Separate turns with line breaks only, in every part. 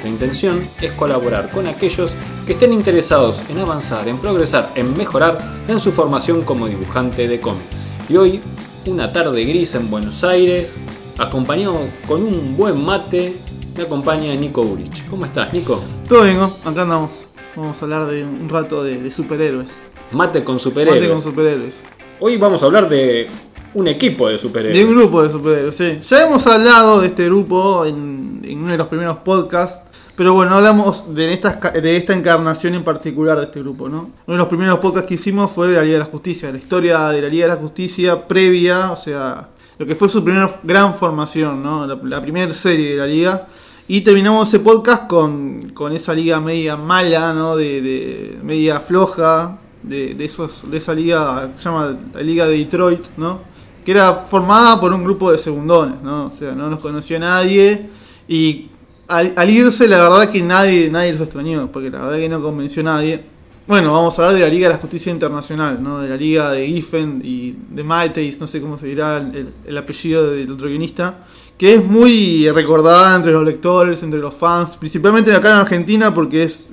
Nuestra intención es colaborar con aquellos que estén interesados en avanzar, en progresar, en mejorar en su formación como dibujante de cómics. Y hoy, una tarde gris en Buenos Aires, acompañado con un buen mate, me acompaña Nico Urich. ¿Cómo estás, Nico?
Todo bien, ¿no? acá andamos. Vamos a hablar de un rato de, de superhéroes.
Mate con superhéroes.
Mate con superhéroes.
Hoy vamos a hablar de un equipo de superhéroes.
De un grupo de superhéroes, sí. Ya hemos hablado de este grupo en, en uno de los primeros podcasts. Pero bueno, no hablamos de esta, encarnación en particular de este grupo, ¿no? Uno de los primeros podcasts que hicimos fue de la Liga de la Justicia, la historia de la Liga de la Justicia previa, o sea, lo que fue su primera gran formación, ¿no? La, primera serie de la Liga. Y terminamos ese podcast con, con esa liga media mala, ¿no? De, de media floja, de, de, esa liga se llama la Liga de Detroit, ¿no? Que era formada por un grupo de segundones, ¿no? O sea, no nos conocía nadie. Y al, irse, la verdad que nadie, nadie los extrañó, porque la verdad que no convenció a nadie. Bueno, vamos a hablar de la Liga de la Justicia Internacional, ¿no? De la Liga de Giffen y de Maiteis, no sé cómo se dirá el, el apellido del otro guionista, que es muy recordada entre los lectores, entre los fans, principalmente acá en Argentina, porque es,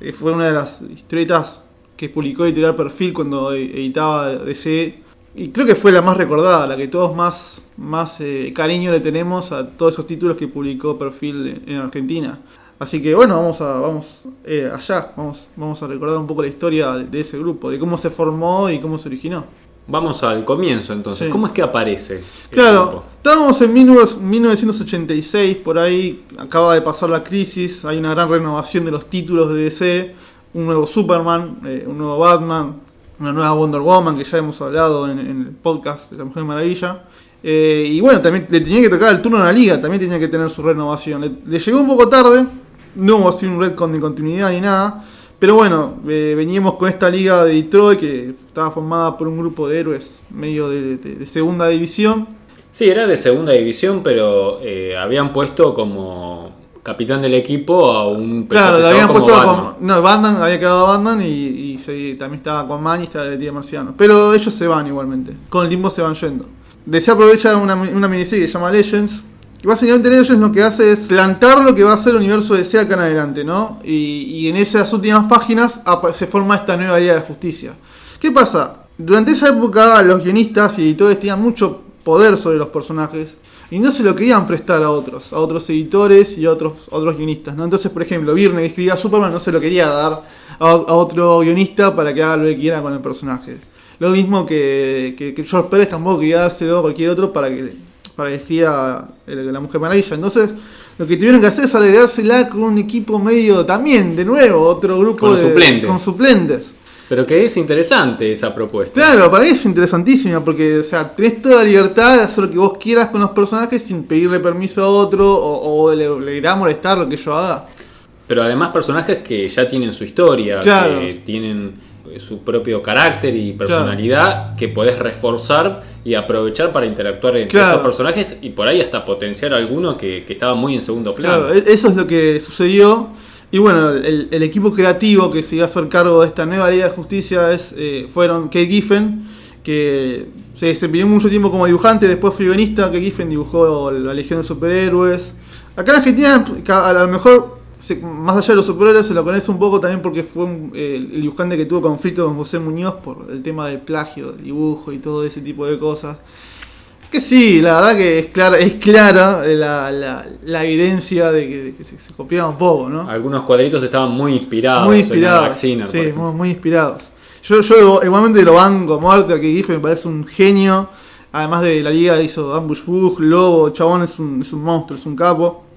es fue una de las historietas que publicó Editorial Perfil cuando editaba DC y creo que fue la más recordada, la que todos más, más eh, cariño le tenemos a todos esos títulos que publicó Perfil en, en Argentina. Así que bueno, vamos a vamos eh, allá, vamos, vamos a recordar un poco la historia de, ese grupo, de cómo se formó y cómo se originó.
Vamos al comienzo entonces. Sí. ¿Cómo es que aparece?
Claro, estábamos en 1986, por ahí acaba de pasar la crisis, hay una gran renovación de los títulos de DC, un nuevo Superman, eh, un nuevo Batman, una nueva Wonder Woman que ya hemos hablado en, el podcast de la Mujer Maravilla. Eh, y bueno, también le tenía que tocar el turno a la liga, también tenía que tener su renovación. Le, le llegó un poco tarde, no hubo así un redcon de continuidad ni nada. Pero bueno, eh, veníamos con esta liga de Detroit que estaba formada por un grupo de héroes medio de segunda división.
Sí, era de segunda división, pero eh, habían puesto como capitán del equipo a un
Claro, lo habían puesto Batman. Con, no, Batman había quedado Batman y, y se, también estaba con Man y estaba el Día Marciano. Pero ellos se van igualmente. Con el tiempo se van yendo. DC aprovecha una, una miniserie que se llama Legends. Y básicamente Legends lo que hace es plantar lo que va a ser el universo de DC acá en adelante, ¿no? Y, y en esas últimas páginas se forma esta nueva idea de justicia. ¿Qué pasa? Durante esa época los guionistas y editores tenían mucho poder sobre los personajes y no se lo querían prestar a otros, a otros editores y a otros, a otros guionistas, ¿no? Entonces, por ejemplo, Virne que escribía Superman no se lo quería dar a, a, otro guionista para que haga lo que quiera con el personaje. Lo mismo que, que, que George Pérez tampoco quería dárselo a cualquier otro para que, para que escriba la Mujer Maravilla. Entonces, lo que tuvieron que hacer es agregársela con un equipo medio también, de nuevo, otro grupo
con
de,
suplentes.
con suplentes.
Pero que es interesante esa propuesta.
Claro, para mí es interesantísima porque, o sea, tenés toda la libertad de hacer lo que vos quieras con los personajes sin pedirle permiso a otro o, o le, le, irá a molestar lo que yo haga.
Pero además personajes que ya tienen su historia,
claro.
que tienen su propio carácter y personalidad claro. que podés reforzar y aprovechar para interactuar entre claro. estos personajes y por ahí hasta potenciar alguno que, que estaba muy en segundo plano.
Claro, e-, eso es lo que sucedió. Y bueno, el, equipo creativo que se iba a hacer cargo de esta nueva Liga de Justicia es, eh, fueron Kate Giffen, que se desempeñó mucho tiempo como dibujante, después fue guionista, Kate Giffen dibujó la Legión de Superhéroes. Acá en Argentina, a lo mejor, más allá de los superhéroes, se lo conoce un poco también porque fue eh, el dibujante que tuvo conflicto con José Muñoz por el tema del plagio, del dibujo y todo ese tipo de cosas. Que sí, la verdad que es clara, es clara la, la, la evidencia de que, de que se, se, copiaba un poco, ¿no?
Algunos cuadritos estaban muy inspirados.
Muy inspirados. sí, muy, muy, inspirados. Yo, yo igualmente lo banco muerte, que Giffen me parece un genio. Además de la liga hizo Ambush Bug, Lobo, Chabón es un, es un monstruo, es un capo.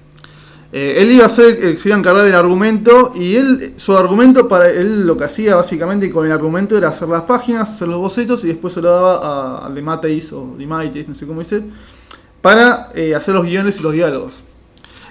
Eh, él iba a ser el que se iba a encargar del argumento y él, su argumento para él lo que hacía básicamente con el argumento era hacer las páginas, hacer los bocetos y despuis se lo daba a, a Mateis o Dimaitis, no sé cómo dice, para eh, hacer los guiones y los diálogos.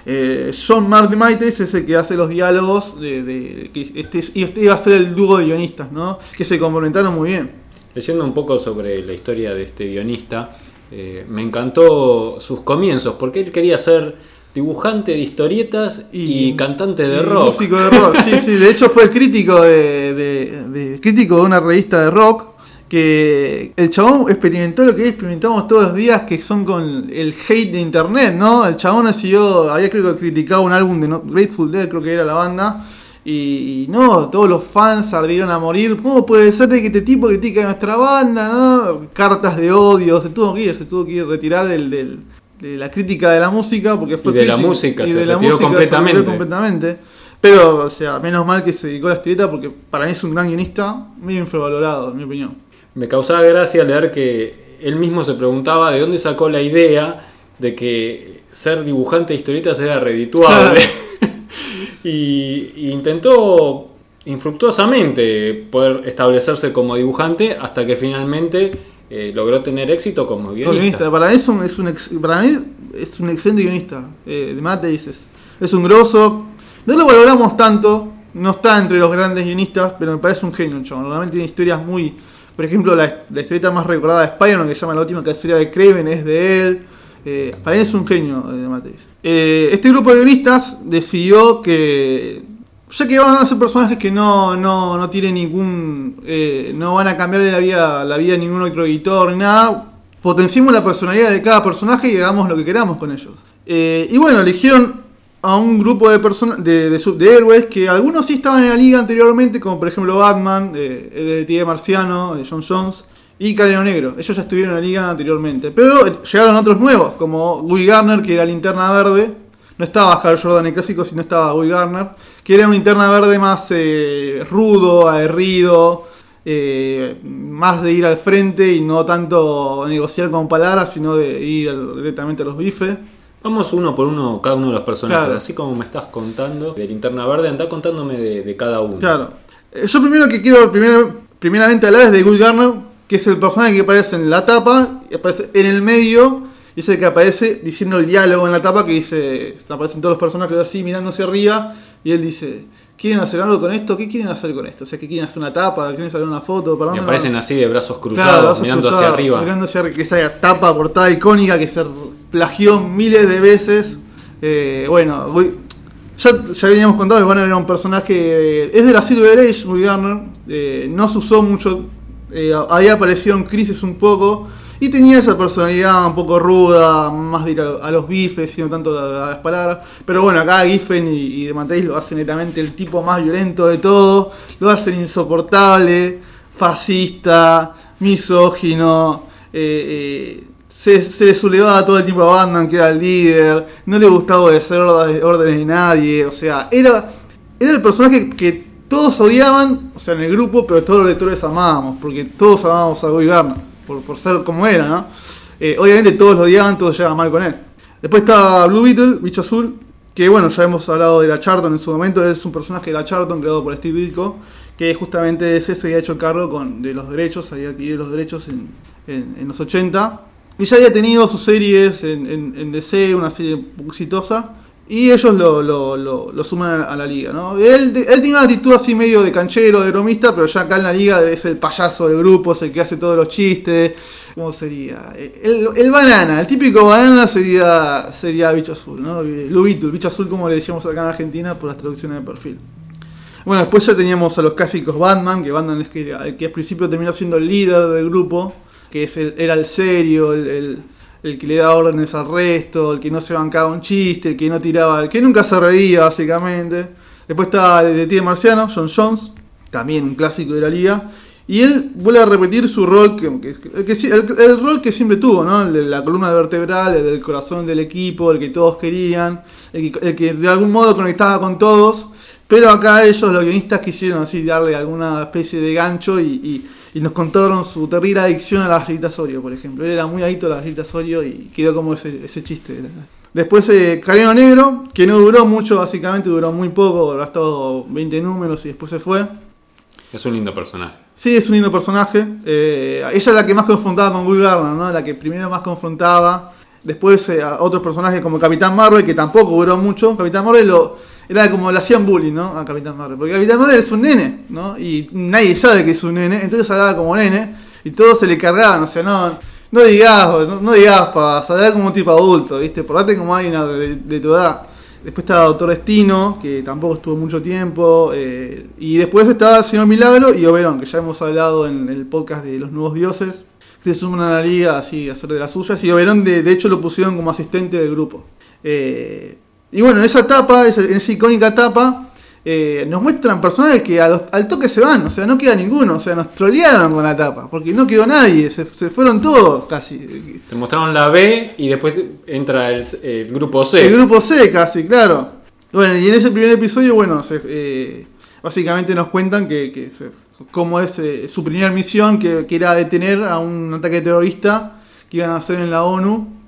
Eh, John Mark Maites es el que hace los diálogos de, que este, este iba a ser el dúo de guionistas, ¿no? Que se complementaron muy bien.
Leyendo un poco sobre la historia de este guionista, eh, me encantó sus comienzos, porque él quería ser dibujante de historietas y, cantante de
y
rock.
Músico de rock, sí, sí. De hecho fue crítico de, de- de- crítico de una revista de rock que el chabón experimentó lo que experimentamos todos los días, que son con el hate de internet, ¿no? El chabón decidió, había creo que criticado un álbum de No- Grateful Dead, creo que era la banda. Y, y no, todos los fans ardieron a morir. ¿Cómo puede ser de que este tipo critica a nuestra banda? ¿no? Cartas de odio. Se tuvo que ir, se tuvo que ir retirar del, del- de la crítica de la música porque fue
Y de la música,
y
se
de la música se
completamente.
retiró completamente. Pero, o sea, menos mal que se dedicó a la historieta porque para mí es un gran guionista, medio infravalorado, en mi opinión.
Me causaba gracia leer que él mismo se preguntaba de dónde sacó la idea de que ser dibujante de historietas era redituable. y, y intentó infructuosamente poder establecerse como dibujante hasta que finalmente eh, logró tener éxito como guionista.
para mí es un, para mí es un excelente guionista. Eh, de dices. Es un grosso. No lo valoramos tanto. No está entre los grandes guionistas, pero me parece un genio, chabón. Normalmente tiene historias muy. Por ejemplo, la, la historieta más recordada de Spider-Man, que se llama La última cacería de Craven, es de él. Eh, para mí es un genio eh, de este grupo de guionistas decidió que. Ya que van a ser personajes que no, no, no tienen ningún. eh, no van a cambiarle la vida, la vida a ningún otro editor ni nada. Potenciemos la personalidad de cada personaje y hagamos lo que queramos con ellos. Eh, y bueno, eligieron a un grupo de, de, de, de héroes que algunos sí estaban en la liga anteriormente, como por ejemplo Batman, eh, el marciano, de John Jones, y Calero Negro. Ellos ya estuvieron en la liga anteriormente. Pero eh, llegaron otros nuevos, como Guy Garner, que era linterna verde. No estaba Hal Jordan el clásico, sino estaba Guy Garner, que era un linterna verde más eh, rudo, aguerrido, eh, más de ir al frente y no tanto negociar con palabras, sino de ir directamente a los bifes.
Vamos uno por uno cada uno de los personajes.
Claro.
Así como me estás contando de Linterna Verde, anda contándome de, de cada uno.
Claro. Eh, Yo primero que quiero primero, primeramente hablar es de Guy Garner, que es el personaje que aparece en la tapa, aparece en el medio, y es el que aparece diciendo el diálogo en la tapa que dice, aparecen todos los personajes así mirando hacia arriba, y él dice, ¿quieren hacer algo con esto? ¿Qué quieren hacer con esto? O sea, que quieren hacer una tapa, quieren hacer una foto, ¿para
Y aparecen
van?
así de brazos cruzados,
Claro, brazos
mirando
cruzados,
hacia arriba.
Mirando hacia arriba, que esa tapa portada icónica que se plagió miles de veces. Eh, bueno, Guy- ya, ya veníamos contado que Banner era un personaje. Es de la Silver Age, Guy Garner. eh, no se usó mucho. eh, había aparecido en Crisis un poco. Y tenía esa personalidad un poco ruda, más de ir a, los bifes y no tanto a, las palabras. Pero bueno, acá Giffen y, y de Mateis lo hacen netamente el tipo más violento de todo. Lo hacen insoportable, fascista, misógino. eh, eh, se, se le sublevaba todo el tiempo a Batman, que era el líder. No le gustaba obedecer órdenes, de nadie. O sea, era, era el personaje que todos odiaban, o sea, en el grupo, pero todos los lectores amábamos. Porque todos amábamos a Guy Garner, por, por ser como era, ¿no? Eh, obviamente todos lo odiaban, todos llegaban mal con él. Después está Blue Beetle, bicho azul, que bueno, ya hemos hablado de la Charlton en su momento, es un personaje de la Charlton creado por Steve Ditko, que justamente es ese que ha hecho cargo con, de los derechos, había adquirido los derechos en, en- en los 80, y ya había tenido sus series en, en- en DC, una serie exitosa, y ellos lo, lo, lo- lo suman a la liga, ¿no? Él, él tiene una actitud así medio de canchero, de bromista, pero ya acá en la liga es el payaso del grupo, es el que hace todos los chistes. ¿Cómo sería? El, el banana, el típico banana sería sería bicho azul, ¿no? Lubito, el bicho azul como le decíamos acá en Argentina por las traducciones de perfil. Bueno, después ya teníamos a los clásicos Batman, que Batman es que, que al principio terminó siendo el líder del grupo, que es el- era el serio, el, el- el que le da órdenes al resto, el que no se bancaba un chiste, el que no tiraba, el que nunca se reía básicamente. Después está el detective marciano, John Jones, también un clásico de la liga. Y él vuelve a repetir su rol, que, el, rol que siempre tuvo, ¿no? El de la columna vertebral, el del corazón del equipo, el que todos querían, el que, de algún modo conectaba con todos. Pero acá ellos, los guionistas, quisieron así darle alguna especie de gancho y- y nos contaron su terrible adicción a las galletas Oreo, por ejemplo. Él era muy adicto a las galletas Oreo y quedó como ese, ese chiste. Después eh, Carino Negro, que no duró mucho, básicamente duró muy poco, gastó 20 números y después se fue.
Es un lindo personaje.
Sí, es un lindo personaje. Eh, ella es la que más confrontaba con Guy Garner, ¿no? La que primero más confrontaba. Después eh, a otros personajes como Capitán Marvel, que tampoco duró mucho. Capitán Marvel lo, era como le hacían bullying, ¿no? A Capitán Marvel. Porque Capitán Marvel es un nene, ¿no? Y nadie sabe que es un nene, entonces hablaba como nene. Y todos se le cargaban, o sea, no, no digas, no, digas para hablar como un tipo adulto, ¿viste? Portate como alguien de, de tu edad. Después estaba Doctor Destino, que tampoco estuvo mucho tiempo. eh, y después estaba el Señor Milagro y Oberón, que ya hemos hablado en el podcast de los nuevos dioses. Que se suman a la liga así a hacer de las suyas. Y Oberón, de, de hecho, lo pusieron como asistente del grupo. Eh, y bueno, en esa etapa, en esa icónica etapa, eh, nos muestran personajes que los- al toque se van. O sea, no queda ninguno. O sea, nos trolearon con la etapa. Porque no quedó nadie. Se, se fueron todos casi.
Te mostraron la B y después entra el, el grupo C.
El grupo C casi, claro. Bueno, y en ese primer episodio, bueno, se- eh, básicamente nos cuentan que, que se- cómo es eh, su primera misión, que, que era detener a un ataque terrorista que iban a hacer en la ONU.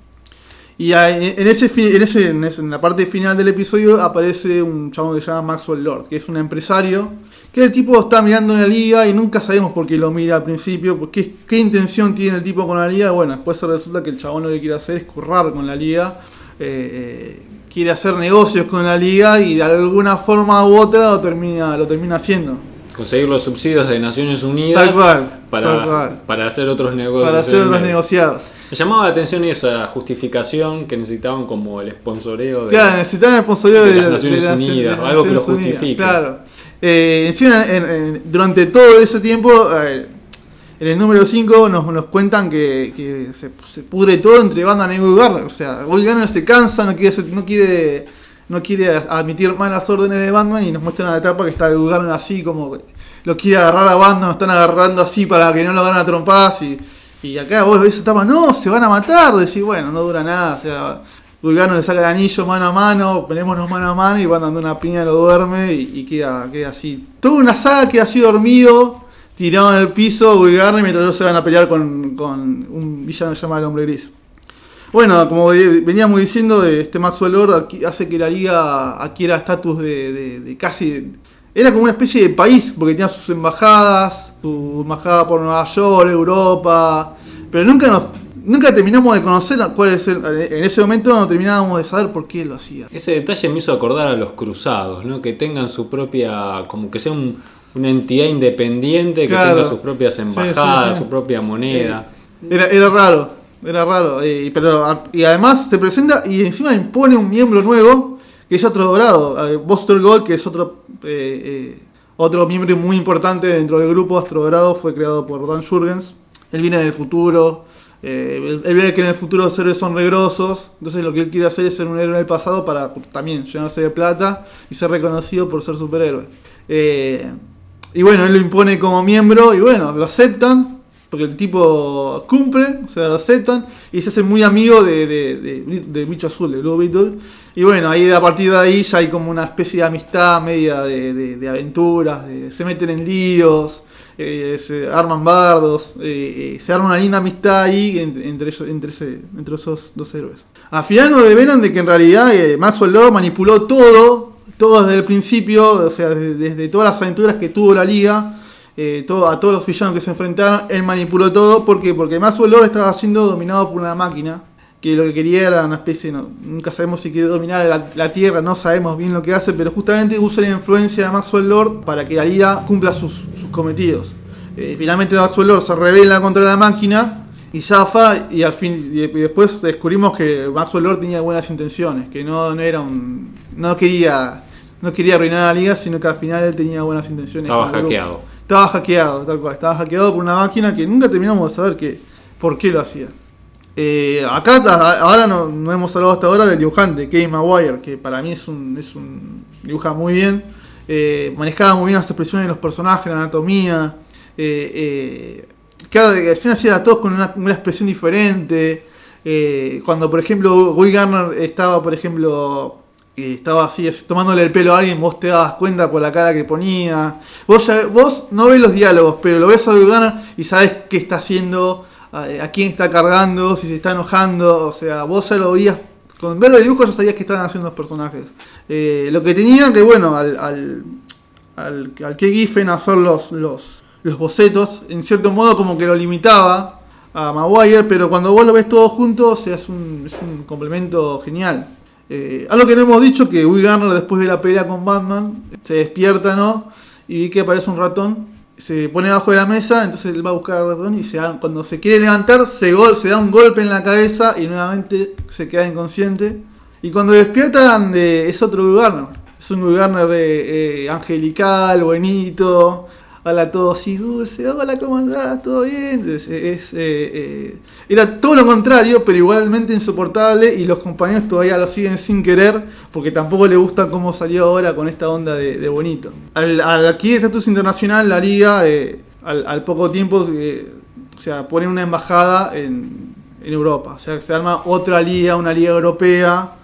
Y en, ese, en, ese, en, la parte final del episodio aparece un chabón que se llama Maxwell Lord, que es un empresario, que el tipo está mirando en la liga y nunca sabemos por qué lo mira al principio, por qué, qué intención tiene el tipo con la liga. Bueno, después se resulta que el chabón lo que quiere hacer es currar con la liga, eh, eh, quiere hacer negocios con la liga y de alguna forma u otra lo termina, lo termina haciendo.
Conseguir los subsidios de Naciones Unidas
Tal cual,
para,
tal cual.
para hacer otros negocios.
Para hacer otros negociados.
Me llamaba la atención esa justificación que necesitaban como el sponsoreo de...
Claro, necesitaban el sponsorio
de
de,
las Naciones
de
Unidas, algo que lo
Unidas,
justifique.
Claro. Eh, encima, en- en- durante todo ese tiempo, eh, en el número 5 nos, nos cuentan que, que se, se pudre todo entre Batman y Guy Garner. O sea, Guy Garner se cansa, no quiere, no quiere no quiere admitir malas órdenes de Batman y nos muestran la etapa que está Guy Garner así como lo quiere agarrar a Batman, lo están agarrando así para que no lo hagan a trompadas y, y acá vos ves etapa, no, se van a matar, decís, bueno, no dura nada, o sea, Vulcano le saca el anillo mano a mano, ponémonos mano a mano y van dando una piña, lo duerme y, y queda, queda así. Toda una saga queda así dormido, tirado en el piso, Vulgarno, mientras ellos se van a pelear con, con un villano llamado el Hombre Gris. Bueno, como veníamos diciendo, este Maxwell Lord hace que la liga adquiera estatus de- de casi... Era como una especie de país, porque tenía sus embajadas, su embajada por Nueva York, Europa, pero nunca nos, nunca terminamos de conocer cuál es el, en ese momento no terminábamos de saber por qué lo hacía.
Ese detalle me hizo acordar a los cruzados, ¿no? Que tengan su propia, como que sea un- una entidad independiente, que tenga sus propias embajadas,
sí, sí.
su propia moneda.
Era, era raro, era raro. eh, pero, y además se presenta y encima impone un miembro nuevo, que es otro dorado, eh, Buster Gold, que es otro eh, eh, otro miembro muy importante dentro del grupo Astro Dorado, fue creado por Dan Jurgens. Él viene del futuro, eh, él ve que en el futuro los héroes son regrosos, entonces lo que él quiere hacer es ser un héroe del pasado para también llenarse de plata y ser reconocido por ser superhéroe. Eh, y bueno, él lo impone como miembro y bueno, lo aceptan, porque el tipo cumple, o sea, aceptan y se hace muy amigo de, de, Bicho Azul, de Blue Beetle. Y bueno, ahí a partir de ahí ya hay como una especie de amistad media de, de- aventuras, se meten en líos, eh, se arman bardos, eh, eh, se arma una linda amistad ahí entre, entre, ese- entre esos dos héroes. Al final nos develan de que en realidad Maxwell Lord manipuló todo, todo desde el principio, o sea, desde todas las aventuras que tuvo la liga, eh, todo, a todos los villanos que se enfrentaron, él manipuló todo. ¿Por qué? Porque Maxwell Lord estaba siendo dominado por una máquina que lo que quería era una especie, no, nunca sabemos si quiere dominar la, la Tierra, no sabemos bien lo que hace, pero justamente usa la influencia de Maxwell Lord para que la liga cumpla sus, sus cometidos. Eh, finalmente Maxwell Lord se revela contra la máquina y zafa y al fin y, después descubrimos que Maxwell Lord tenía buenas intenciones, que no, no era un no quería no quería arruinar a la liga, sino que al final él tenía buenas intenciones.
Estaba hackeado.
Estaba hackeado, tal cual. Estaba hackeado por una máquina que nunca terminamos de saber que, por qué lo hacía. Eh, acá, ahora no, no hemos hablado hasta ahora del dibujante, Kevin Maguire, que para mí es un, es un dibuja muy bien. Eh, manejaba muy bien las expresiones de los personajes, la anatomía. Eh, eh, cada escena hacía a todos con una, una expresión diferente. Cuando, por ejemplo, Guy Garner estaba, por ejemplo, estaba así, así, tomándole el pelo a alguien, vos te dabas cuenta por la cara que ponía. Vos, ya- vos no ves los diálogos, pero lo ves a Garner y sabes qué está haciendo, a, quién está cargando, si se está enojando. O sea, vos ya lo veías. Con ver los dibujos ya sabías qué estaban haciendo los personajes. Eh, lo que tenía que, bueno, al, al, al, que Giffen hacer los, los, los bocetos, en cierto modo como que lo limitaba a Maguire, pero cuando vos lo ves todo junto, es un, es un complemento genial. Eh, algo que no hemos dicho, que Will Garner después de la pelea con Batman, se despierta, ¿no? Y vi que aparece un ratón, se pone abajo de la mesa, entonces él va a buscar al ratón y se cuando se quiere levantar, se, gol, se da un golpe en la cabeza y nuevamente se queda inconsciente. Y cuando despiertan es otro Will. Es un Will Garner eh, eh, angelical, buenito, habla todo así dulce, hola, ¿cómo andás? ¿Todo bien? Es, eh, eh, era todo lo contrario, pero igualmente insoportable y los compañeros todavía lo siguen sin querer porque tampoco le gusta cómo salió ahora con esta onda de, bonito. Al, al estatus internacional, la liga, eh, al, al poco tiempo, eh, o sea, pone una embajada en, Europa. O sea, se arma otra liga, una liga europea.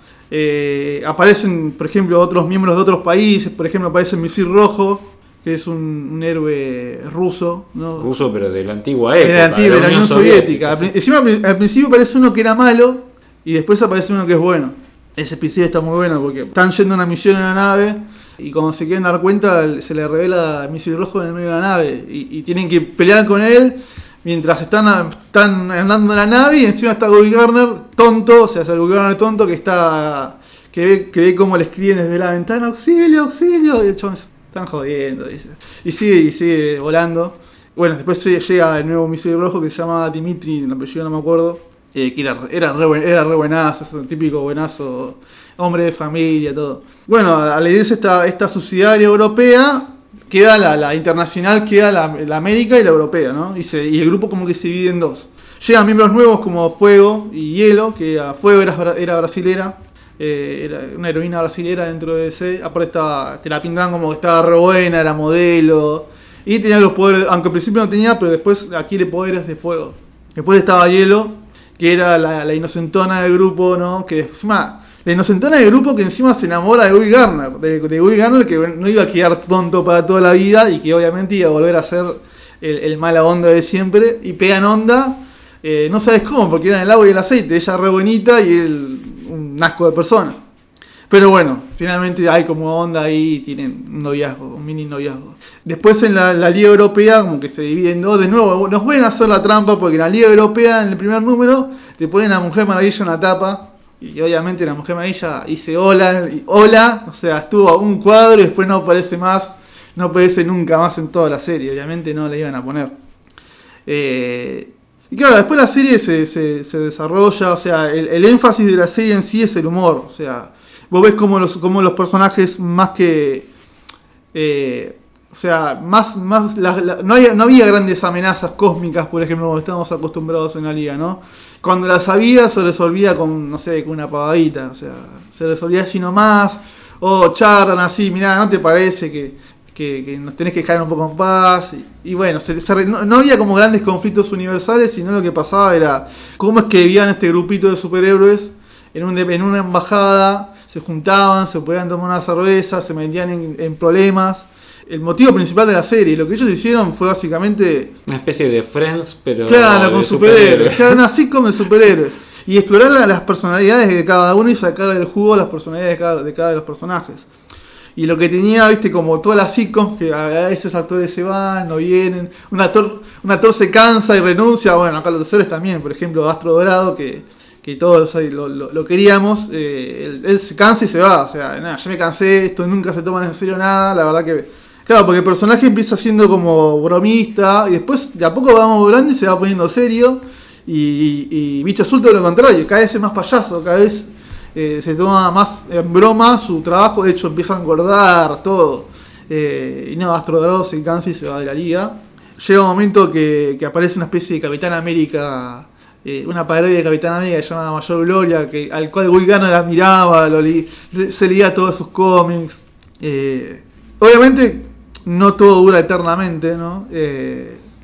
Aparecen, por ejemplo, otros miembros de otros países. Por ejemplo, aparece Misil Rojo, que es un, un héroe ruso. ¿no?
Ruso, pero de la antigua época.
de la, antigua- de la Unión Soviética.
Sí.
Encima, al prin- al principio aparece uno que era malo y después aparece uno que es bueno. Ese episodio está muy bueno porque están yendo a una misión en la nave y cuando se quieren dar cuenta el- se le revela Misil Rojo en el medio de la nave y, y tienen que pelear con él mientras están, a- están andando en la nave y encima está Guy Garner tonto, o sea, es el Guy Garner tonto que está que ve, que ve cómo le escriben desde la ventana auxilio, auxilio y el chabón están jodiendo dice. y sigue y sigue volando bueno, después llega el nuevo misil rojo que se llama Dimitri, el apellido no me acuerdo, eh, que era, era, re, era re buenazo, es un típico buenazo, hombre de familia, todo. Bueno, al irse esta, esta subsidiaria europea, queda la, la internacional, queda la, la América y la europea, ¿no? Y, el grupo como que se divide en dos. Llegan miembros nuevos como Fuego y Hielo, que a Fuego era, era brasilera, eh, era una heroína brasilera dentro de ese. Aparte estaba, te la pintaban como que estaba re buena, era modelo. Y tenía los poderes, aunque al principio no tenía, pero después adquiere poderes de fuego. Después estaba Hielo, que era la, inocentona del grupo, ¿no? Que encima, la inocentona del grupo que encima se enamora de Guy Garner. De, de Guy Garner que no iba a quedar tonto para toda la vida y que obviamente iba a volver a ser el, el mala onda de siempre. Y pegan onda, eh, no sabes cómo, porque eran el agua y el aceite. Ella re bonita y él un asco de persona. Pero bueno, finalmente hay como onda ahí tienen un noviazgo, un mini noviazgo. Después en la, la Liga Europea como que se divide en dos. De nuevo, nos pueden hacer la trampa porque en la Liga Europea, en el primer número, te ponen a Mujer Maravilla en la tapa. Y obviamente la Mujer Maravilla dice hola, hola, o sea, estuvo a un cuadro y después no aparece más, no aparece nunca más en toda la serie. Obviamente no la iban a poner. Eh, y claro, después la serie se, se- desarrolla, o sea, el, el énfasis de la serie en sí es el humor. O sea, vos ves como los, como los personajes más que... eh, o sea, más, más no, había, no había grandes amenazas cósmicas, por ejemplo, como estamos acostumbrados en la liga, ¿no? Cuando las había se resolvía con, no sé, con una pavadita, o sea, se resolvía así nomás, o charlan así, mirá, ¿no te parece que, que, que nos tenés que dejar un poco en paz? Y, y bueno, se- se no, no había como grandes conflictos universales, sino lo que pasaba era cómo es que vivían este grupito de superhéroes en, un, en una embajada, se juntaban, se podían tomar una cerveza, se metían en, en problemas. El motivo principal de la serie, lo que ellos hicieron fue básicamente
Una especie de Friends, pero.
Claro,
de
con superhéroes. Claro, una sitcom de superhéroes. Y explorar la- las personalidades de cada uno y sacar el jugo a las personalidades de cada, de cada de los personajes. Y lo que tenía, viste, como todas las sitcoms, que a veces actores se van, no vienen, un actor, un actor se cansa y renuncia, bueno, acá los actores también, por ejemplo, Astro Dorado, que, que todos lo, lo- queríamos, eh, él, se cansa y se va, o sea, nada, yo me cansé, esto nunca se toma en serio nada, la verdad que... Claro, porque el personaje empieza siendo como bromista y después de a poco vamos volando y se va poniendo serio. Y, y, y Bicho Azul todo lo contrario, cada vez es más payaso, cada vez eh, se toma más en broma su trabajo, de hecho empieza a engordar todo. Eh, y no, Astro Dorado se cansa y se va de la liga. Llega un momento que, que aparece una especie de Capitán América, eh, una parodia de Capitán América llamada Mayor Gloria, que, al cual Guy Garner admiraba, lo li- se leía todos sus cómics. Obviamente no todo dura eternamente, ¿no?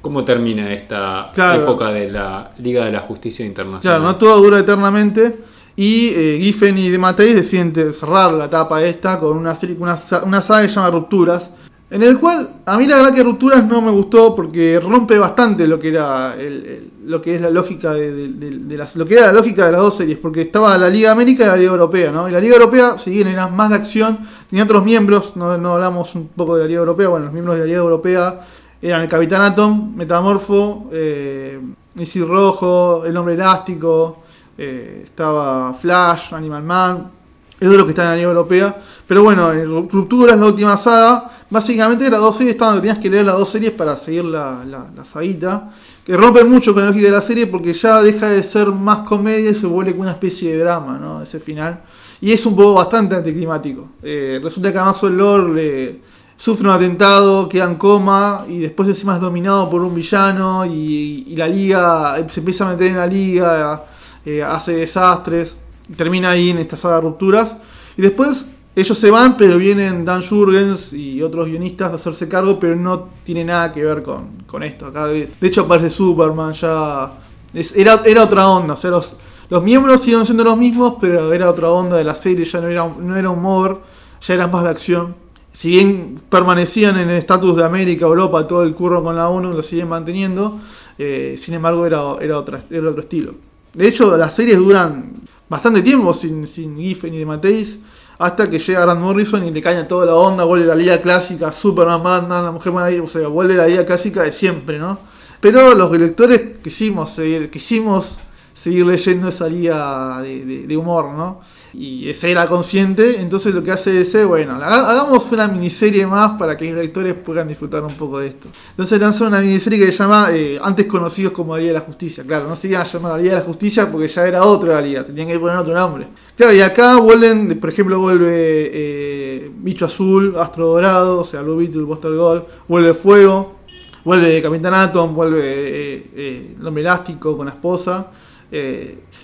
¿Cómo termina esta
Claro.
época de la Liga de la Justicia Internacional?
Claro, no todo dura eternamente. Y eh, Giffen y De Matteis deciden cerrar la etapa esta con una, serie, una, una saga que se llama Rupturas. En el cual, a mí la verdad que Rupturas no me gustó porque rompe bastante lo que era el- lo que es la lógica de, las, lo que era la lógica de las dos series, porque estaba la Liga América y la Liga Europea, ¿no? Y la Liga Europea, si bien era más de acción, tenía otros miembros, no, no hablamos un poco de la Liga Europea, bueno, los miembros de la Liga Europea eran el Capitán Atom, Metamorfo, eh, Rojo, El Hombre Elástico, eh, estaba Flash, Animal Man, es de lo que está en la Liga Europea. Pero bueno, en Rupturas, la última saga, básicamente las dos series estaban que tenías que leer las dos series para seguir la, la, la. Que rompen mucho con la lógica de la serie porque ya deja de ser más comedia y se vuelve como una especie de drama, ¿no? Ese final. Y es un poco bastante anticlimático. Eh, resulta que además Lord le sufre un atentado, queda en coma y después encima es dominado por un villano y, y la liga se empieza a meter en la liga, eh, hace desastres, termina ahí en esta saga de rupturas. Y después ellos se van, pero vienen Dan Jurgens y otros guionistas a hacerse cargo, pero no tiene nada que ver con, con esto. De, de hecho aparece Superman, ya... era, era otra onda, o sea, los, los miembros siguen siendo los mismos, pero era otra onda de la serie, ya no era, no era humor, ya era más de acción. Si bien permanecían en el estatus de América, Europa, todo el curro con la ONU, lo siguen manteniendo, eh, sin embargo era, era, otra, era otro estilo. De hecho, las series duran bastante tiempo sin, sin Giffen y de Mateis, hasta que llega Grant Morrison y le caña toda la onda, vuelve la liga clásica, Superman, Batman, la Mujer Maravilla, o vuelve la liga clásica de siempre, ¿no? Pero los lectores quisimos seguir, quisimos seguir leyendo esa liga de- de humor, ¿no? Y ese era consciente, entonces lo que hace DC, bueno, haga- hagamos una miniserie más para que los lectores puedan disfrutar un poco de esto. Entonces lanzó una miniserie que se llama eh, Antes conocidos como la Liga de la Justicia. Claro, no se iban a llamar la Liga de la Justicia porque ya era otra Liga, tenían que poner otro nombre. Claro, y acá vuelven, por ejemplo, vuelve eh, Bicho Azul, Astro Dorado, o sea, Blue Beetle, Buster Gold, vuelve Fuego, Vuelve Capitán Atom, vuelve eh, eh, hombre elástico con la esposa.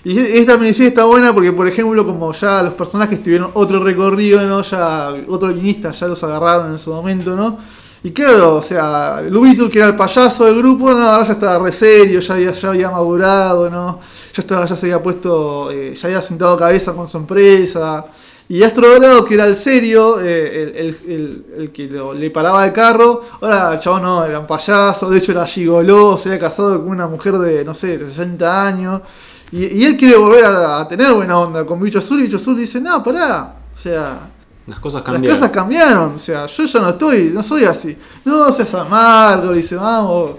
Y esta miniserie está buena porque, por ejemplo, como ya los personajes tuvieron otro recorrido, ¿no? Ya otro guionista ya los agarraron en su momento, ¿no? Y claro, o sea, Lubito, que era el payaso del grupo, no, ahora ya estaba re serio, ya había, ya había madurado, ¿no? Ya estaba, ya se había puesto, eh, ya había sentado cabeza con su. Y Astro Dorado, que era el serio, eh, el, el- el- que le paraba el carro, ahora el chabón no, era un payaso, de hecho era gigoló, se había casado con una mujer de, no sé, de 60 años. Y, y él quiere volver a, a tener buena onda con Bicho Azul y Bicho Azul dice, no, pará, o sea,
Las cosas
las
cambian.
cosas cambiaron, o sea, yo ya no estoy, no soy así. No seas amargo, dice, vamos.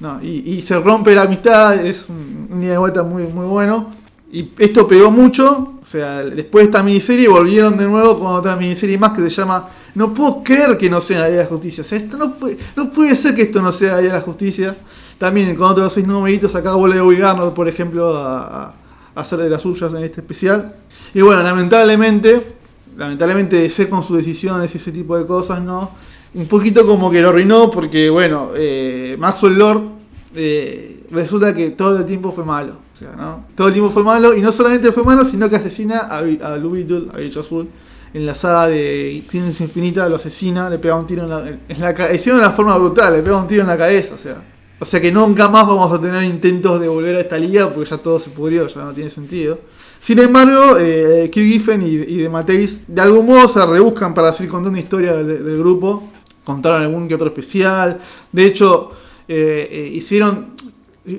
No, y, y se rompe la amistad, es un, un ida de vuelta muy, muy bueno. Y esto pegó mucho, o sea, después de esta miniserie volvieron de nuevo con otra miniserie más que se llama No puedo creer que no sea la Liga de la Justicia. O sea, esto no puede, no puede ser que esto no sea la Liga de la Justicia. También con otros seis numeritos, acá vuelve Will Garner, por ejemplo, a, a- hacer de las suyas en este especial. Y bueno, lamentablemente, lamentablemente DC con sus decisiones y ese tipo de cosas, ¿no? Un poquito como que lo arruinó porque, bueno, eh, Maxwell Lord eh, resulta que todo el tiempo fue malo. O sea, ¿no? Todo el tiempo fue malo y no solamente fue malo, sino que asesina a, a Beetle, a Bicho Azul. En la saga de Tienes Infinita lo asesina, le pega un tiro en la, en la. Hicieron una forma brutal, le pega un tiro en la cabeza, o sea. O sea que nunca más vamos a tener intentos de volver a esta liga porque ya todo se pudrió, ya no tiene sentido. Sin embargo, eh, Q Giffen y, y de Mateis de algún modo se rebuscan para seguir contando historia del, grupo. Contaron algún que otro especial. De hecho, eh, eh, hicieron,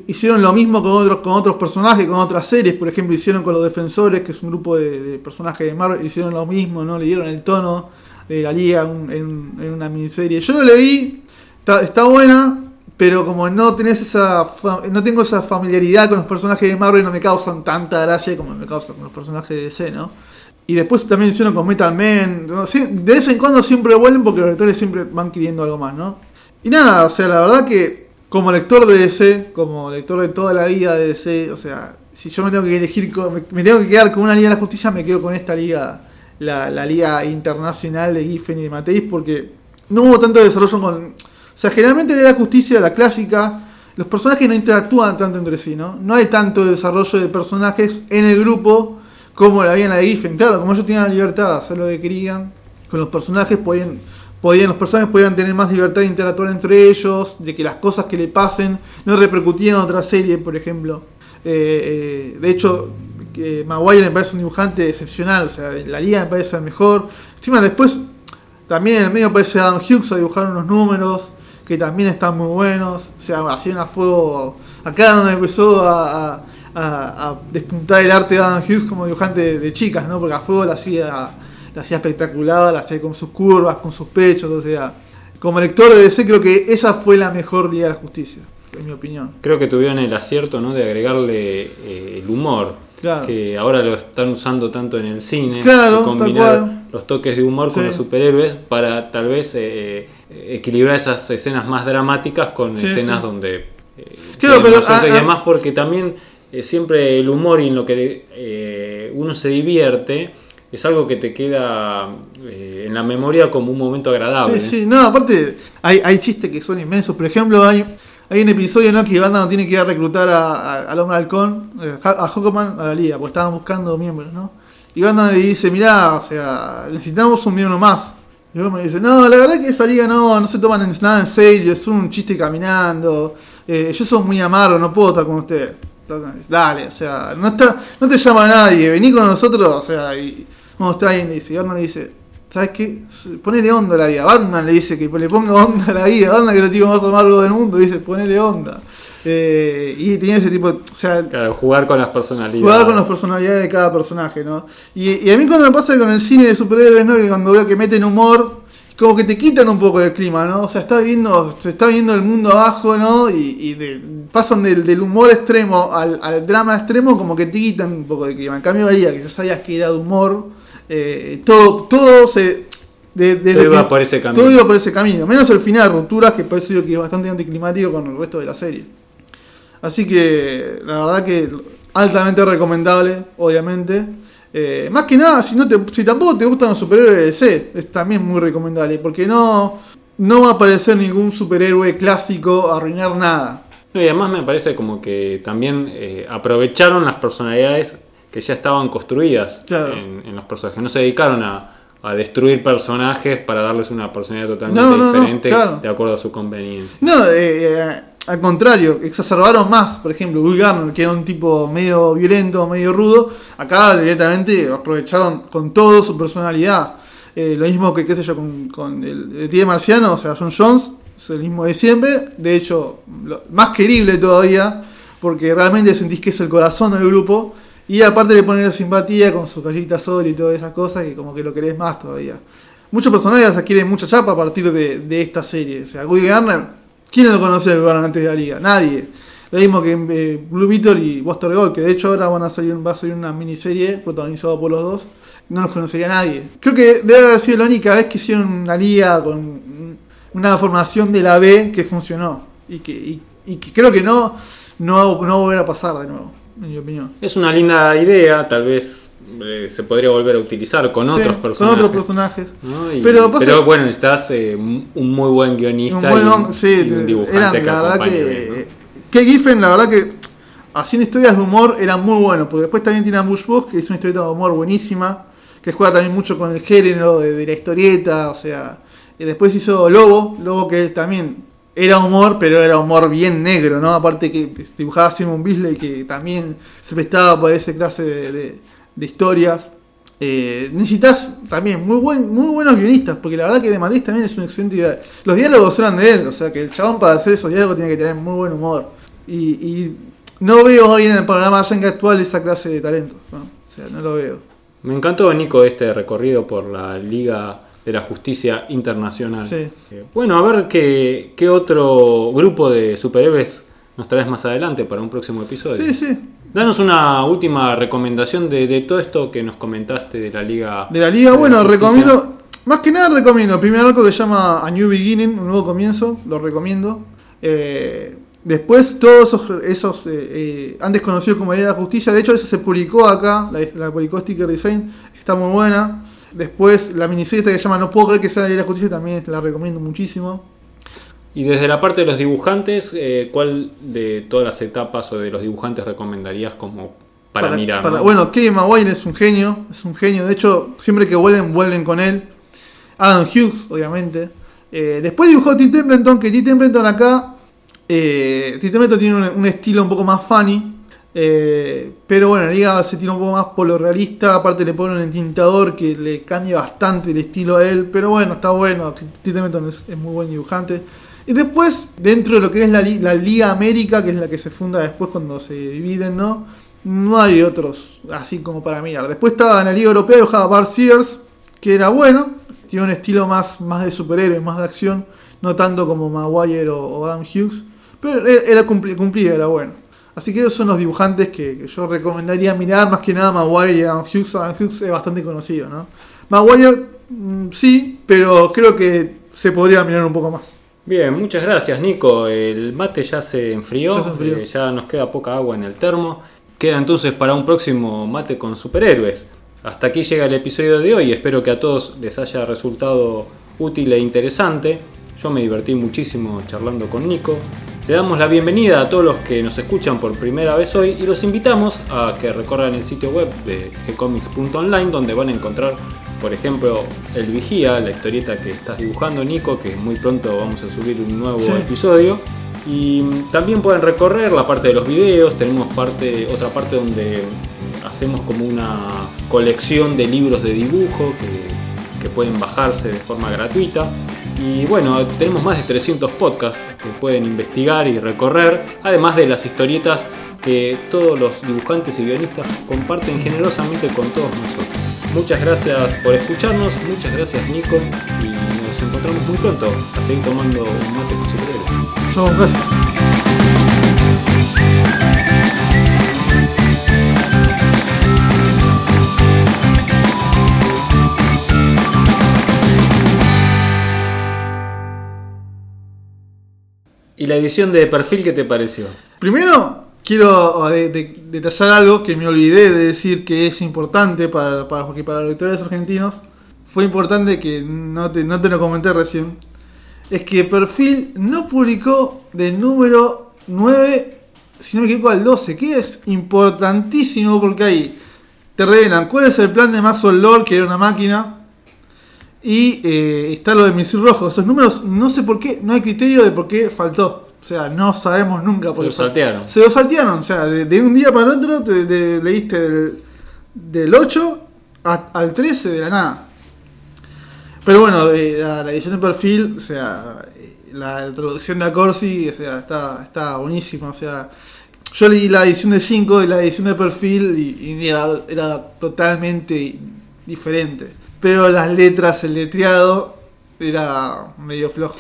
hicieron lo mismo con otros, con otros personajes, con otras series. Por ejemplo, hicieron con los Defensores, que es un grupo de, personajes de Marvel. Hicieron lo mismo, ¿no? Le dieron el tono de la liga en una miniserie. Yo lo leí, está, está buena. Pero como no tenés esa no tengo esa familiaridad con los personajes de Marvel, no me causan tanta gracia como me causan con los personajes de DC, ¿no? Y después también hicieron con Metal Man. De vez en cuando siempre vuelven porque los lectores siempre van queriendo algo más, ¿no? Y nada, o sea, la verdad que como lector de DC, como lector de toda la vida de DC, o sea, si yo me tengo que elegir, me tengo que quedar con una Liga de la Justicia, me quedo con esta liga, la, la Liga Internacional de Giffen y de Mateis, porque no hubo tanto desarrollo con... O sea, generalmente en la Justicia, la clásica, los personajes no interactúan tanto entre sí, ¿no? No hay tanto desarrollo de personajes en el grupo como la había en la de Giffen. Claro, como ellos tenían la libertad de hacer lo que querían, con los personajes podían, podían, los personajes podían tener más libertad de interactuar entre ellos, de que las cosas que le pasen no repercutían en otra serie, por ejemplo. Eh, eh, de hecho, que Maguire me parece un dibujante excepcional, o sea, la liga me parece el mejor. Encima después, también en el medio aparece Adam Hughes a dibujar unos números que también están muy buenos. O sea, hacían a fuego. Acá donde empezó a, a- a- a despuntar el arte de Adam Hughes como dibujante de, de chicas, ¿no? Porque a fuego la hacía, la hacía espectacular, la hacía con sus curvas, con sus pechos, o sea. Como lector de DC creo que esa fue la mejor Liga de la Justicia. en mi opinión.
Creo que tuvieron el acierto ¿no? de agregarle eh, el humor.
Claro.
Que ahora lo están usando tanto en el cine.
Claro,
combinar. Los toques de humor con los superhéroes para tal vez eh, equilibrar esas escenas más dramáticas con
Sí,
escenas
sí.
donde. eh,
Claro, pero, ah,
y además porque también eh, siempre el humor y en lo que eh, uno se divierte es algo que te queda eh, en la memoria como un momento agradable.
Sí, sí, no, aparte hay, hay chistes que son inmensos. Por ejemplo, hay, hay un episodio ¿no? que Batman tiene que ir a reclutar a- a- al hombre halcón, eh, a Hawkman, a la liga, porque estaban buscando miembros, ¿no? Y Batman le dice, mirá, o sea, necesitamos un miembro más. Y Hawkman le dice, no, la verdad que esa liga no, no se toman nada en serio, es un chiste caminando, eh, yo soy muy amargo, no puedo estar con usted. Dale, o sea, no, está, no te llama nadie, vení con nosotros, o sea, y ¿cómo está ahí? Le dice, y Batman le dice, ¿sabes qué? Ponele onda a la vida. Batman le dice que le ponga onda a la vida. Batman, que es el tipo más amargo del mundo, dice, ponele onda. Eh, y tiene ese tipo, o sea,
Claro, jugar con las personalidades.
jugar con las personalidades de cada personaje, ¿no? Y, y a mí cuando me pasa con el cine de superhéroes, ¿no? Que cuando veo que meten humor, como que te quitan un poco del clima, ¿no? O sea, está viendo, se está viendo el mundo abajo, ¿no? Y, y de- pasan del, del humor extremo al, al drama extremo, como que te quitan un poco de clima. En cambio, María, que ya sabías que era de humor, eh, todo, todo se... De, de-
Todo iba por ese camino.
Todo iba por ese camino. Menos el final, rupturas, que parece yo que es bastante anticlimático con el resto de la serie. Así que la verdad que altamente recomendable, obviamente. Eh, más que nada, si, no te, si tampoco te gustan los superhéroes de DC, es también muy recomendable. Porque no, no va a aparecer ningún superhéroe clásico a arruinar nada.
No, y además me parece como que también eh, aprovecharon las personalidades que ya estaban construidas
Claro.
en, en los personajes. No se dedicaron a, a destruir personajes para darles una personalidad totalmente
No, no, no,
diferente
claro.
de acuerdo a su conveniencia.
No, eh, eh, al contrario, exacerbaron más. Por ejemplo, Will Garner, que era un tipo medio violento, medio rudo, acá directamente aprovecharon con todo su personalidad. Eh, lo mismo que, qué sé yo, con, con el, el tío marciano, o sea, John Jones, es el mismo de siempre. De hecho, más querible todavía, porque realmente sentís que es el corazón del grupo. Y aparte le ponen la simpatía con su callita sol y todas esas cosas, que como que lo querés más todavía. Muchos personajes adquieren mucha chapa a partir de, de esta serie. O sea, Will Garner, ¿quién a Will Garner antes de la liga? Nadie. Lo mismo que eh, Blue Beetle y Buster Gold, que de hecho ahora van a salir, va a salir una miniserie protagonizada por los dos. No los conocería nadie. Creo que debe haber sido la única vez que hicieron una liga con una formación de la B que funcionó. Y que, y, y que creo que no, no, no va a volver a pasar de nuevo, en mi opinión.
Es una linda idea, tal vez eh, se podría volver a utilizar con
Sí,
otros
con
personajes.
otros personajes.
¿no? Y-
Pero pasa-
pero bueno, necesitas eh, un muy buen guionista
Un buen
y,
hom- sí,
y un dibujante
eran,
que
la verdad que,
bien, ¿no?
que Giffen, la verdad que haciendo historias de humor era muy bueno, porque después también tiene a Bush Bus, que es una historieta de humor buenísima, que juega también mucho con el género de, de la historieta, o sea, y después hizo Lobo, Lobo que también era humor, pero era humor bien negro, ¿no? Aparte que dibujaba Simon Bisley, que también se prestaba para esa clase de, de- de historias. Eh, necesitas también muy buen, muy buenos guionistas, porque la verdad que de Matías también es una excelente idea. Los diálogos eran de él, o sea que el chabón para hacer esos diálogos tiene que tener muy buen humor. Y, y no veo hoy en el panorama yankee actual esa clase de talento. ¿no? O sea, no lo veo.
Me encantó, Nico, este recorrido por la Liga de la Justicia Internacional.
Sí.
Eh, bueno, a ver qué, qué otro grupo de superhéroes nos traes más adelante para un próximo episodio.
Sí, sí.
Danos una última recomendación de, de todo esto que nos comentaste de la Liga.
De la liga,
de
bueno, recomiendo. Más que nada recomiendo. El primer arco que se llama A New Beginning, un nuevo comienzo, lo recomiendo. Eh, después, todos esos, esos eh, eh, antes conocidos como Liga de la Justicia, de hecho, eso se publicó acá, la, la publicó Sticker Design, está muy buena. Después, la miniserie esta que se llama No puedo creer que sea la Liga de la Justicia, también la recomiendo muchísimo.
Y desde la parte de los dibujantes, eh, ¿cuál de todas las etapas o de los dibujantes recomendarías como para, mirar?
para-
¿no?
Bueno, Kevin Maguire es un genio, es un genio. De hecho, siempre que vuelven, vuelven con él. Adam Hughes, obviamente. Eh, después dibujó Tim Templeton, que Tim Templeton acá. Eh, Tim Templeton tiene un, un estilo un poco más funny. eh, pero bueno, liga se tira un poco más por lo realista. Aparte le pone un entintador que le cambia bastante el estilo a él. Pero bueno, está bueno. Tim Templeton es, es muy buen dibujante. Y después, dentro de lo que es la, la Liga América, que es la que se funda después cuando se dividen, ¿no? No hay otros así como para mirar. Después estaba en la Liga Europea, dibujaba Bart Sears, que era bueno. Tiene un estilo más, más de superhéroe, más de acción. No tanto como Maguire o, o Adam Hughes. Pero era, era cumpli- cumplía, era bueno. Así que esos son los dibujantes que, que yo recomendaría mirar, más que nada Maguire y Adam Hughes. Adam Hughes es bastante conocido, ¿no? Maguire, mm, sí, pero creo que se podría mirar un poco más.
Bien, muchas gracias Nico. El mate ya se enfrió,
Ya se enfrió.
eh, ya nos queda poca agua en el termo. Queda entonces para un próximo mate con superhéroes. Hasta aquí llega el episodio de hoy. Espero que a todos les haya resultado útil e interesante. Yo me divertí muchísimo charlando con Nico. Le damos la bienvenida a todos los que nos escuchan por primera vez hoy y los invitamos a que recorran el sitio web de gcomics.online donde van a encontrar, por ejemplo, El Vigía, la historieta que estás dibujando Nico, que muy pronto vamos a subir un nuevo
Sí.
episodio. Y también pueden recorrer la parte de los videos, tenemos parte, otra parte donde hacemos como una colección de libros de dibujo que, que pueden bajarse de forma gratuita. Y bueno, tenemos más de 300 podcasts que pueden investigar y recorrer, además de las historietas que todos los dibujantes y guionistas comparten generosamente con todos nosotros. Muchas gracias por escucharnos, muchas gracias Nico y nos encontramos muy pronto a seguir tomando un mate con superhéroes.
Chao, gracias.
¿Y la edición de perfil qué te pareció?
Primero, quiero de- detallar algo que me olvidé de decir que es importante para, porque para los lectores argentinos. Fue importante que no te, no te lo comenté recién. Es que Perfil no publicó del número 9, si no me al 12, que es importantísimo porque ahí te revelan cuál es el plan de Maxwell Lord, que era una máquina. Y eh, está lo de Misil Rojo. Esos números, no sé por qué, no hay criterio de por qué faltó. O sea, no sabemos nunca por
Se lo saltearon.
Se lo saltearon. O sea, de, de un día para el otro te, te leíste del, del 8 a- al 13 de la nada. Pero bueno, de la, la edición de perfil, o sea, eh, la introducción de Acorsi, o sea, está, está buenísima. O sea, yo leí la edición de 5 y la edición de perfil y, y era, era totalmente diferente. Pero las letras, el letreado, era medio flojo.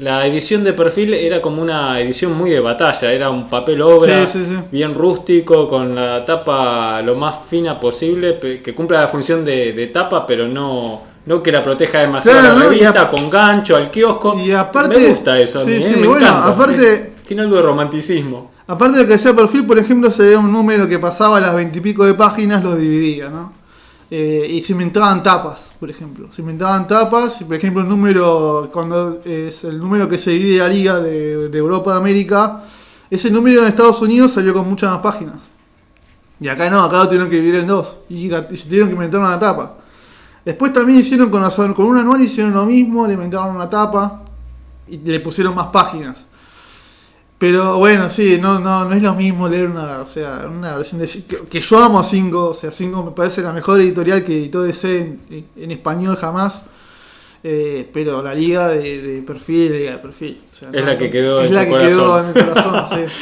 La edición de perfil era como una edición muy de batalla, era un papel obra
Sí, sí, sí.
bien rústico, con la tapa lo más fina posible, que cumpla la función de, de tapa, pero no, no que la proteja demasiado
Claro,
la revista,
a-
con gancho al kiosco.
Y aparte-
me gusta eso, a mí, ¿eh?
sí,
me
bueno,
encanta.
aparte-
Es- tiene algo de romanticismo.
Aparte de que sea perfil, por ejemplo, se veía un número que pasaba las veintipico de páginas, lo dividía, ¿no? Eh, y se inventaban tapas, por ejemplo. Se inventaban tapas, por ejemplo, el número, cuando es el número que se divide la liga de, Europa de América, ese número en Estados Unidos salió con muchas más páginas. Y acá no, acá lo tuvieron que dividir en dos. Y, se tuvieron que inventar una tapa. Después también hicieron con, con un anual, hicieron lo mismo, le inventaron una tapa y le pusieron más páginas. Pero bueno, sí, no, no, no es lo mismo leer una, o sea, una versión de que, que yo amo a 5, o sea, 5 me parece la mejor editorial que editó DC en, en español jamás. Eh, pero la liga de, de perfil, liga de perfil. o sea,
Es
no,
la que quedó
es
en
la quedó en mi corazón, sí.